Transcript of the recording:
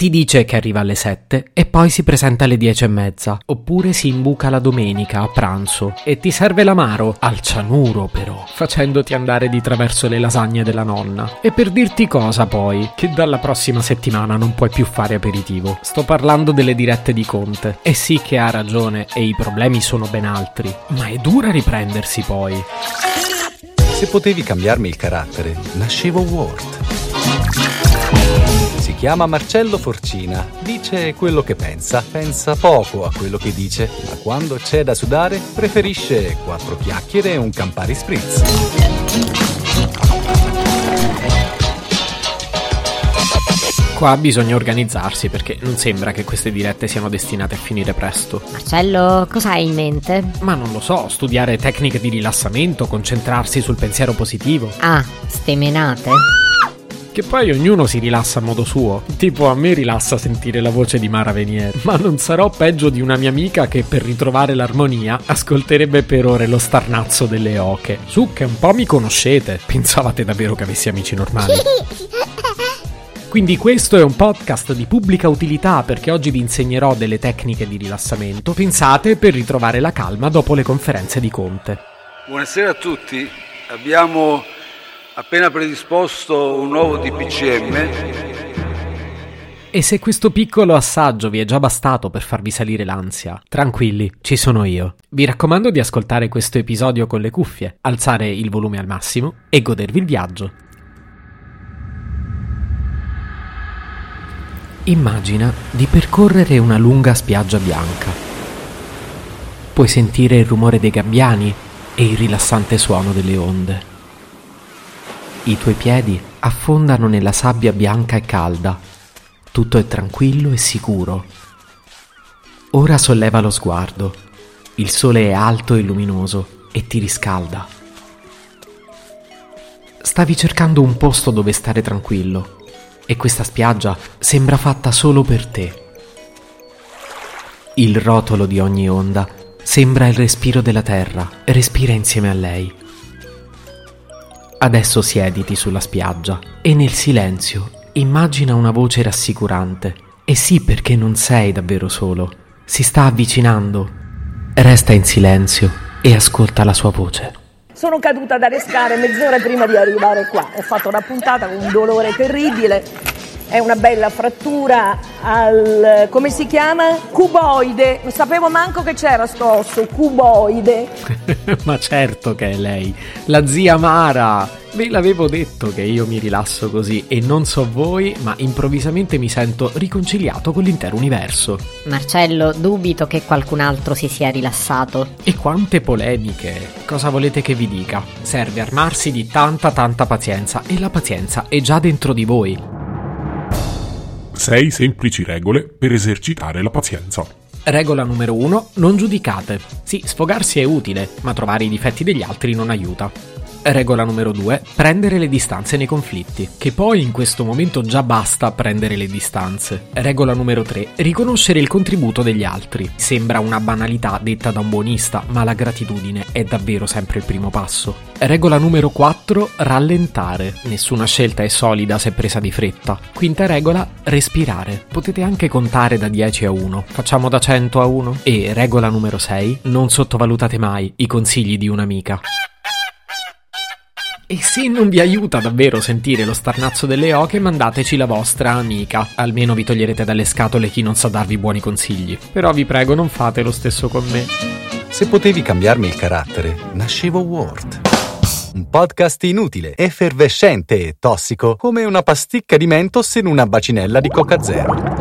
Ti dice che arriva alle 7 e poi si presenta alle 10 e mezza. Oppure si imbuca la domenica a pranzo e ti serve l'amaro, al cianuro però, facendoti andare di traverso le lasagne della nonna. E per dirti cosa poi, che dalla prossima settimana non puoi più fare aperitivo. Sto parlando delle dirette di Conte. E sì che ha ragione e i problemi sono ben altri, ma è dura riprendersi poi. Se potevi cambiarmi il carattere, nascevo Ward. Si chiama Marcello Forcina, dice quello che pensa, pensa poco a quello che dice, ma quando c'è da sudare preferisce quattro chiacchiere e un Campari Spritz. Qua bisogna organizzarsi perché non sembra che queste dirette siano destinate a finire presto. Marcello, cosa hai in mente? Ma non lo so, studiare tecniche di rilassamento, concentrarsi sul pensiero positivo. Ah, ste menate? Che poi ognuno si rilassa a modo suo. Tipo a me rilassa sentire la voce di Mara Venier. Ma non sarò peggio di una mia amica che per ritrovare l'armonia ascolterebbe per ore lo starnazzo delle oche. Su che un po' mi conoscete. Pensavate davvero che avessi amici normali? Quindi questo è un podcast di pubblica utilità perché oggi vi insegnerò delle tecniche di rilassamento pensate per ritrovare la calma dopo le conferenze di Conte. Buonasera a tutti, abbiamo appena predisposto un nuovo DPCM. E se questo piccolo assaggio vi è già bastato per farvi salire l'ansia, tranquilli, ci sono io. Vi raccomando di ascoltare questo episodio con le cuffie, alzare il volume al massimo e godervi il viaggio. Immagina di percorrere una lunga spiaggia bianca. Puoi sentire il rumore dei gabbiani e il rilassante suono delle onde. I tuoi piedi affondano nella sabbia bianca e calda. Tutto è tranquillo e sicuro. Ora solleva lo sguardo. Il sole è alto e luminoso e ti riscalda. Stavi cercando un posto dove stare tranquillo e questa spiaggia sembra fatta solo per te. Il rotolo di ogni onda sembra il respiro della terra, respira insieme a lei. Adesso siediti sulla spiaggia e nel silenzio immagina una voce rassicurante. E sì perché non sei davvero solo, si sta avvicinando. Resta in silenzio e ascolta la sua voce. Sono caduta dalle scale mezz'ora prima di arrivare qua. Ho fatto una puntata con un dolore terribile. È una bella frattura al come si chiama? Cuboide. Non sapevo manco che c'era sto osso, cuboide. Ma certo che è lei, la zia Mara. Ve l'avevo detto che io mi rilasso così e non so voi, ma improvvisamente mi sento riconciliato con l'intero universo. Marcello, dubito che qualcun altro si sia rilassato. E quante polemiche! Cosa volete che vi dica? Serve armarsi di tanta tanta pazienza e la pazienza è già dentro di voi. 6 semplici regole per esercitare la pazienza. Regola numero 1. Non giudicate. Sì, sfogarsi è utile, ma trovare i difetti degli altri non aiuta. Regola numero 2. Prendere le distanze nei conflitti. Che poi in questo momento già basta prendere le distanze. Regola numero 3. Riconoscere il contributo degli altri. Sembra una banalità detta da un buonista, ma la gratitudine è davvero sempre il primo passo. Regola numero 4. Rallentare. Nessuna scelta è solida se presa di fretta. Quinta regola. Respirare. Potete anche contare da 10 a 1. Facciamo da 100 a 1. E regola numero 6. Non sottovalutate mai i consigli di un'amica. E se non vi aiuta davvero sentire lo starnazzo delle oche, mandateci la vostra amica. Almeno vi toglierete dalle scatole chi non sa darvi buoni consigli. Però vi prego, non fate lo stesso con me. Se potevi cambiarmi il carattere, nascevo Ward. Un podcast inutile, effervescente e tossico, come una pasticca di mentos in una bacinella di Coca Zero.